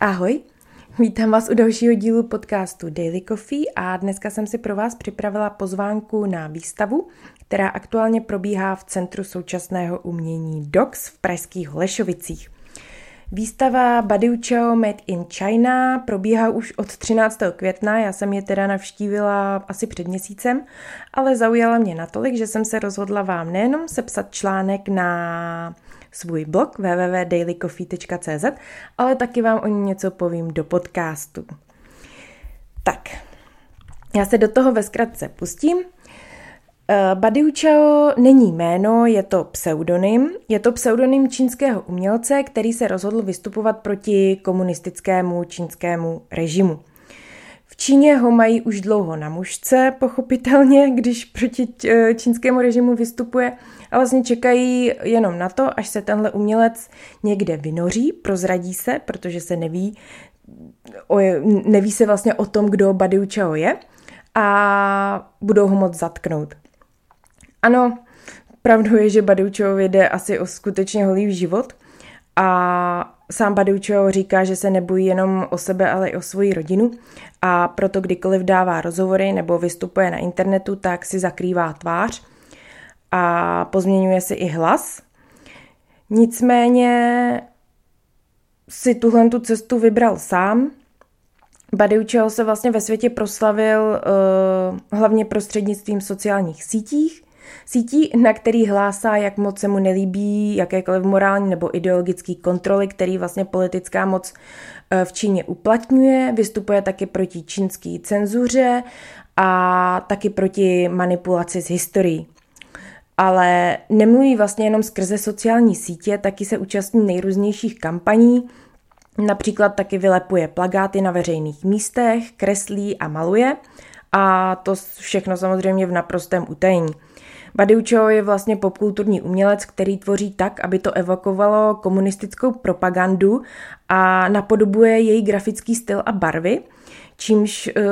Ahoj, vítám vás u dalšího dílu podcastu Daily Coffee a dneska jsem si pro vás připravila pozvánku na výstavu, která aktuálně probíhá v Centru současného umění DOX v pražských Holešovicích. Výstava Badiu Chao Made in China probíhá už od 13. května, já jsem je teda navštívila asi před měsícem, ale zaujala mě natolik, že jsem se rozhodla vám nejenom sepsat článek na svůj blog www.dailycoffee.cz, ale taky vám o ní něco povím do podcastu. Tak, já se do toho ve zkratce pustím. Eh, Badiu Chao není jméno, je to pseudonym. Je to pseudonym čínského umělce, který se rozhodl vystupovat proti komunistickému čínskému režimu. Číně ho mají už dlouho na mužce, pochopitelně, když proti eh, čínskému režimu vystupuje, a vlastně čekají jenom na to, až se tenhle umělec někde vynoří, prozradí se, protože se neví, o, neví se vlastně o tom, kdo Badiu Chao je a budou ho moc zatknout. Ano, pravdou je, že Badiu Chao jde asi o skutečně holý život a sám Chao říká, že se nebojí jenom o sebe, ale i o svoji rodinu a proto kdykoliv dává rozhovory nebo vystupuje na internetu, tak si zakrývá tvář a pozměňuje si i hlas. Nicméně si tuhle tu cestu vybral sám. Badiučeho se vlastně ve světě proslavil uh, hlavně prostřednictvím sociálních sítích, sítí, na který hlásá, jak moc se mu nelíbí jakékoliv morální nebo ideologické kontroly, který vlastně politická moc uh, v Číně uplatňuje. Vystupuje taky proti čínské cenzuře a taky proti manipulaci s historií ale nemluví vlastně jenom skrze sociální sítě, taky se účastní nejrůznějších kampaní, například taky vylepuje plagáty na veřejných místech, kreslí a maluje a to všechno samozřejmě v naprostém utajení. Badiucho je vlastně popkulturní umělec, který tvoří tak, aby to evokovalo komunistickou propagandu a napodobuje její grafický styl a barvy – čímž uh,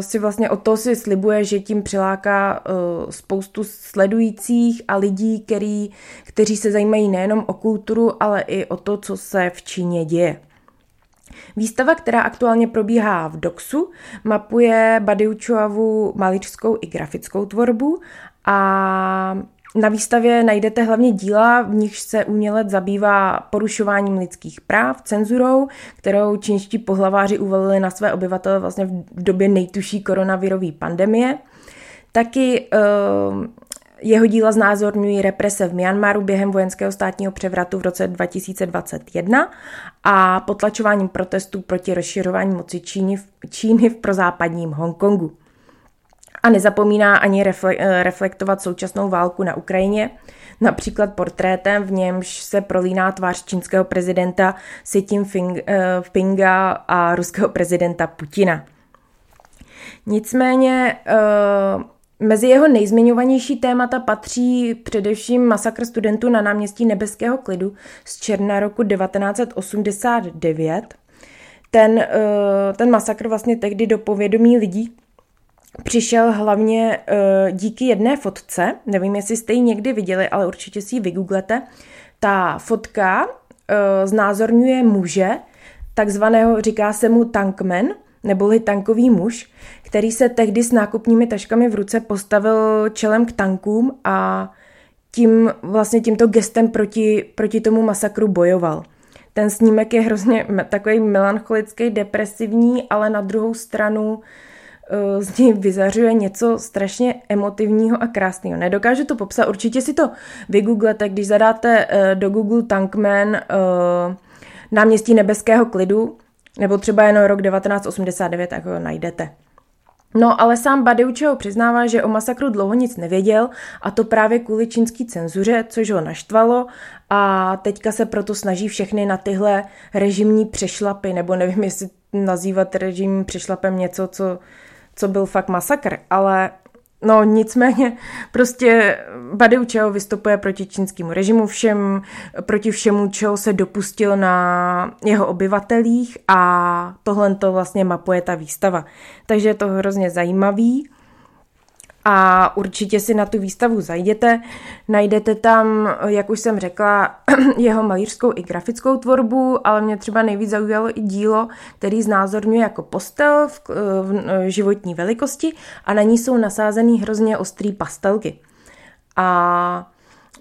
si vlastně o to si slibuje, že tím přiláká uh, spoustu sledujících a lidí, který, kteří se zajímají nejenom o kulturu, ale i o to, co se v Číně děje. Výstava, která aktuálně probíhá v DOXu, mapuje Badiučoavu malířskou i grafickou tvorbu a na výstavě najdete hlavně díla, v nichž se umělec zabývá porušováním lidských práv, cenzurou, kterou čínští pohlaváři uvalili na své obyvatele vlastně v době nejtuší koronavirové pandemie. Taky uh, jeho díla znázorňují represe v Myanmaru během vojenského státního převratu v roce 2021 a potlačováním protestů proti rozšiřování moci Číny, Číny v prozápadním Hongkongu a nezapomíná ani eh, reflektovat současnou válku na Ukrajině, například portrétem, v němž se prolíná tvář čínského prezidenta Xi Jinpinga eh, a ruského prezidenta Putina. Nicméně eh, mezi jeho nejzmiňovanější témata patří především masakr studentů na náměstí Nebeského klidu z června roku 1989. Ten, ten masakr vlastně tehdy do povědomí lidí přišel hlavně uh, díky jedné fotce, nevím, jestli jste ji někdy viděli, ale určitě si ji vygooglete. Ta fotka uh, znázorňuje muže, takzvaného, říká se mu tankman, neboli tankový muž, který se tehdy s nákupními taškami v ruce postavil čelem k tankům a tím vlastně tímto gestem proti, proti tomu masakru bojoval. Ten snímek je hrozně takový melancholický, depresivní, ale na druhou stranu Eh, z něj vyzařuje něco strašně emotivního a krásného. Nedokážu to popsat, určitě si to vygooglete, když zadáte eh, do Google Tankman eh, náměstí nebeského klidu, nebo třeba jen rok 1989, tak ho najdete. No, ale sám Badeučeho přiznává, že o masakru dlouho nic nevěděl a to právě kvůli čínský cenzuře, což ho naštvalo a teďka se proto snaží všechny na tyhle režimní přešlapy, nebo nevím, jestli nazývat režimním přešlapem něco, co co byl fakt masakr, ale No nicméně prostě Badiučeho vystupuje proti čínskému režimu, všem, proti všemu, čeho se dopustil na jeho obyvatelích a tohle to vlastně mapuje ta výstava. Takže je to hrozně zajímavý. A určitě si na tu výstavu zajděte. Najdete tam, jak už jsem řekla, jeho malířskou i grafickou tvorbu, ale mě třeba nejvíc zaujalo i dílo, který znázorňuje jako postel v, v životní velikosti a na ní jsou nasázený hrozně ostrý pastelky. A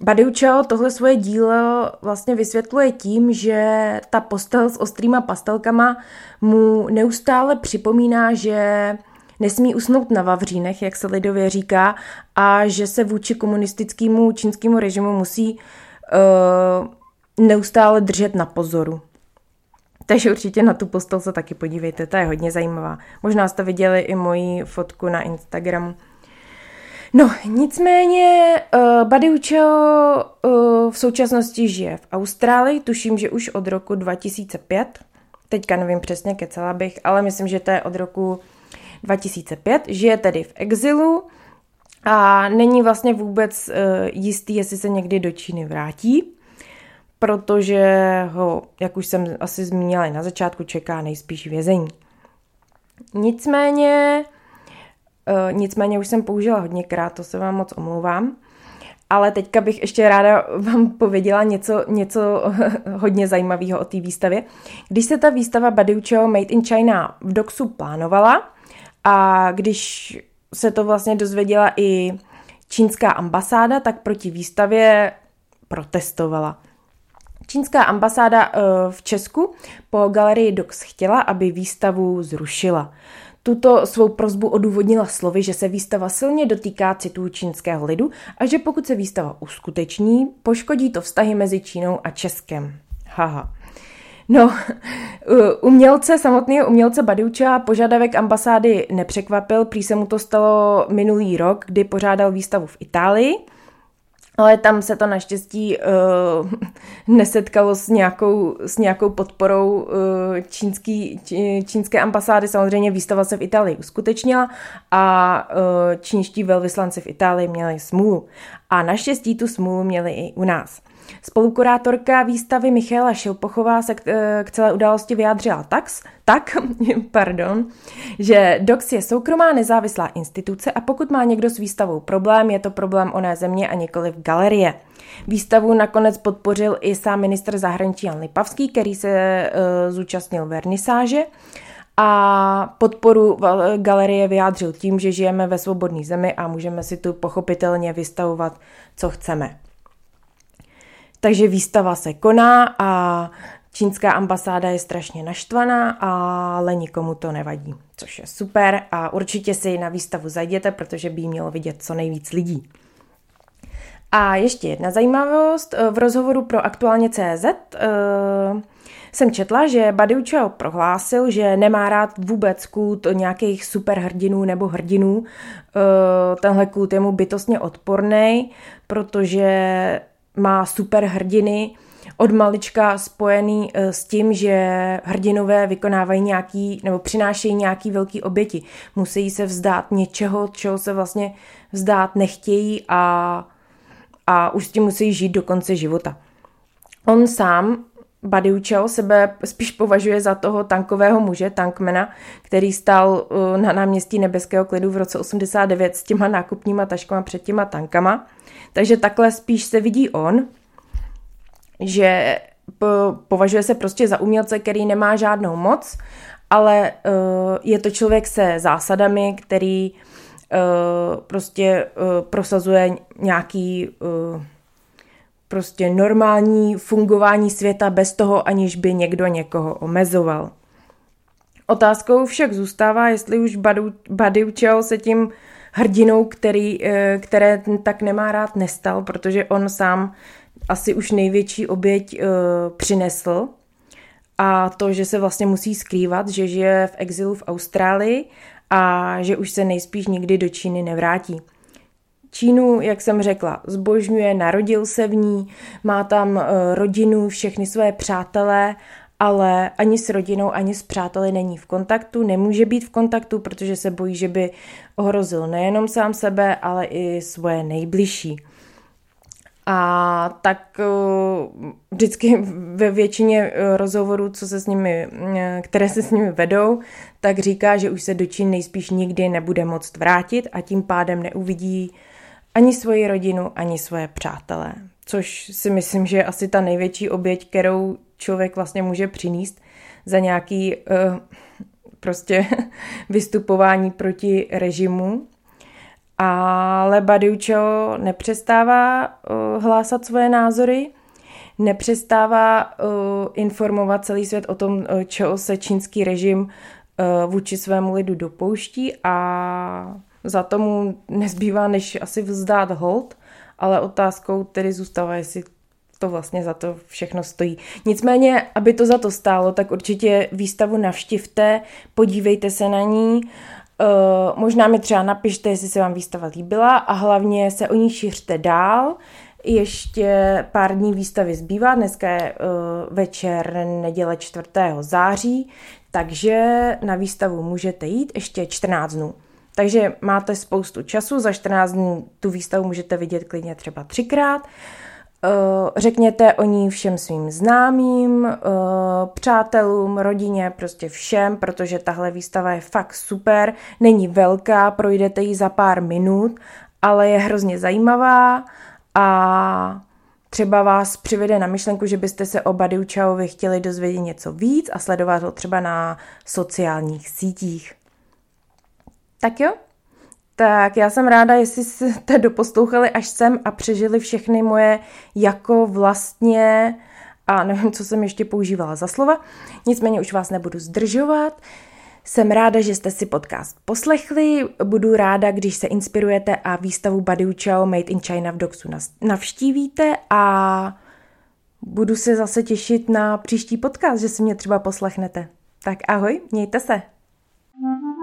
Badiučo tohle svoje dílo vlastně vysvětluje tím, že ta postel s ostrýma pastelkama mu neustále připomíná, že nesmí usnout na vavřínech, jak se lidově říká, a že se vůči komunistickému čínskému režimu musí uh, neustále držet na pozoru. Takže určitě na tu postel se taky podívejte, ta je hodně zajímavá. Možná jste viděli i moji fotku na Instagramu. No, nicméně uh, Badiučo uh, v současnosti žije v Austrálii, tuším, že už od roku 2005. Teďka nevím přesně, kecela bych, ale myslím, že to je od roku 2005. Žije tedy v exilu a není vlastně vůbec uh, jistý, jestli se někdy do Číny vrátí, protože ho, jak už jsem asi zmínila i na začátku, čeká nejspíš vězení. Nicméně Uh, nicméně už jsem použila hodněkrát, to se vám moc omlouvám. Ale teďka bych ještě ráda vám pověděla něco, něco hodně zajímavého o té výstavě. Když se ta výstava Badiucho Made in China v Doxu plánovala a když se to vlastně dozvěděla i čínská ambasáda, tak proti výstavě protestovala. Čínská ambasáda eh, v Česku po galerii Dox chtěla, aby výstavu zrušila. Tuto svou prozbu odůvodnila slovy, že se výstava silně dotýká citů čínského lidu a že pokud se výstava uskuteční, poškodí to vztahy mezi Čínou a Českem. Haha. No, umělce, samotného umělce Badiuča požadavek ambasády nepřekvapil, prý se mu to stalo minulý rok, kdy pořádal výstavu v Itálii ale tam se to naštěstí uh, nesetkalo s nějakou, s nějakou podporou uh, čínský, čínské ambasády. Samozřejmě výstava se v Itálii uskutečnila a uh, čínští velvyslanci v Itálii měli smůlu. A naštěstí tu smůlu měli i u nás. Spolukurátorka výstavy Michaela Šilpochová se k, eh, k celé události vyjádřila tax, tak, pardon, že DOX je soukromá nezávislá instituce a pokud má někdo s výstavou problém, je to problém oné země a nikoli v galerie. Výstavu nakonec podpořil i sám minister zahraničí Jan Lipavský, který se uh, zúčastnil vernisáže a podporu galerie vyjádřil tím, že žijeme ve svobodné zemi a můžeme si tu pochopitelně vystavovat, co chceme. Takže výstava se koná a čínská ambasáda je strašně naštvaná, ale nikomu to nevadí, což je super a určitě si na výstavu zajděte, protože by jí mělo vidět co nejvíc lidí. A ještě jedna zajímavost. V rozhovoru pro aktuálně CZ uh, jsem četla, že Badiučo prohlásil, že nemá rád vůbec kult nějakých superhrdinů nebo hrdinů. Uh, tenhle kult je mu bytostně odporný, protože má super hrdiny od malička spojený eh, s tím, že hrdinové vykonávají nějaký, nebo přinášejí nějaký velký oběti. Musí se vzdát něčeho, čeho se vlastně vzdát nechtějí a, a už s tím musí žít do konce života. On sám Badiučo sebe spíš považuje za toho tankového muže, tankmena, který stál eh, na náměstí Nebeského klidu v roce 89 s těma nákupníma taškama před těma tankama. Takže takhle spíš se vidí on, že považuje se prostě za umělce, který nemá žádnou moc, ale uh, je to člověk se zásadami, který uh, prostě uh, prosazuje nějaký uh, prostě normální fungování světa bez toho, aniž by někdo někoho omezoval. Otázkou však zůstává, jestli už Badiučel se tím hrdinou, který, eh, které tak nemá rád, nestal, protože on sám asi už největší oběť uh, přinesl. A to, že se vlastně musí skrývat, že žije v exilu v Austrálii a že už se nejspíš nikdy do Číny nevrátí. Čínu, jak jsem řekla, zbožňuje, narodil se v ní, má tam uh, rodinu, všechny své přátelé ale ani s rodinou, ani s přáteli není v kontaktu, nemůže být v kontaktu, protože se bojí, že by ohrozil nejenom sám sebe, ale i svoje nejbližší. A tak vždycky ve většině rozhovorů, co se s nimi, které se s nimi vedou, tak říká, že už se do Číny nejspíš nikdy nebude moct vrátit a tím pádem neuvidí ani svoji rodinu, ani svoje přátelé. Což si myslím, že je asi ta největší oběť, kterou člověk vlastně může přinést za nějaký uh, prostě vystupování proti režimu. Ale Badiučo nepřestává uh, hlásat svoje názory, nepřestává uh, informovat celý svět o tom, uh, čeho se čínský režim uh, vůči svému lidu dopouští a za tomu nezbývá, než asi vzdát hold, ale otázkou tedy zůstává, jestli to vlastně za to všechno stojí. Nicméně, aby to za to stálo, tak určitě výstavu navštivte, podívejte se na ní, Uh, možná mi třeba napište, jestli se vám výstava líbila a hlavně se o ní šířte dál. Ještě pár dní výstavy zbývá, dneska je uh, večer neděle 4. září, takže na výstavu můžete jít ještě 14 dnů. Takže máte spoustu času, za 14 dní tu výstavu můžete vidět klidně třeba třikrát. Eh, řekněte o ní všem svým známým, eh, přátelům, rodině, prostě všem, protože tahle výstava je fakt super, není velká, projdete ji za pár minut, ale je hrozně zajímavá a třeba vás přivede na myšlenku, že byste se o Badiu Chaovi chtěli dozvědět něco víc a sledovat ho třeba na sociálních sítích. Tak jo, tak já jsem ráda, jestli jste doposlouchali až sem a přežili všechny moje jako vlastně a nevím, co jsem ještě používala za slova. Nicméně už vás nebudu zdržovat. Jsem ráda, že jste si podcast poslechli. Budu ráda, když se inspirujete a výstavu Badiu Chao Made in China v Doxu navštívíte a budu se zase těšit na příští podcast, že si mě třeba poslechnete. Tak ahoj, mějte se. Mm-hmm.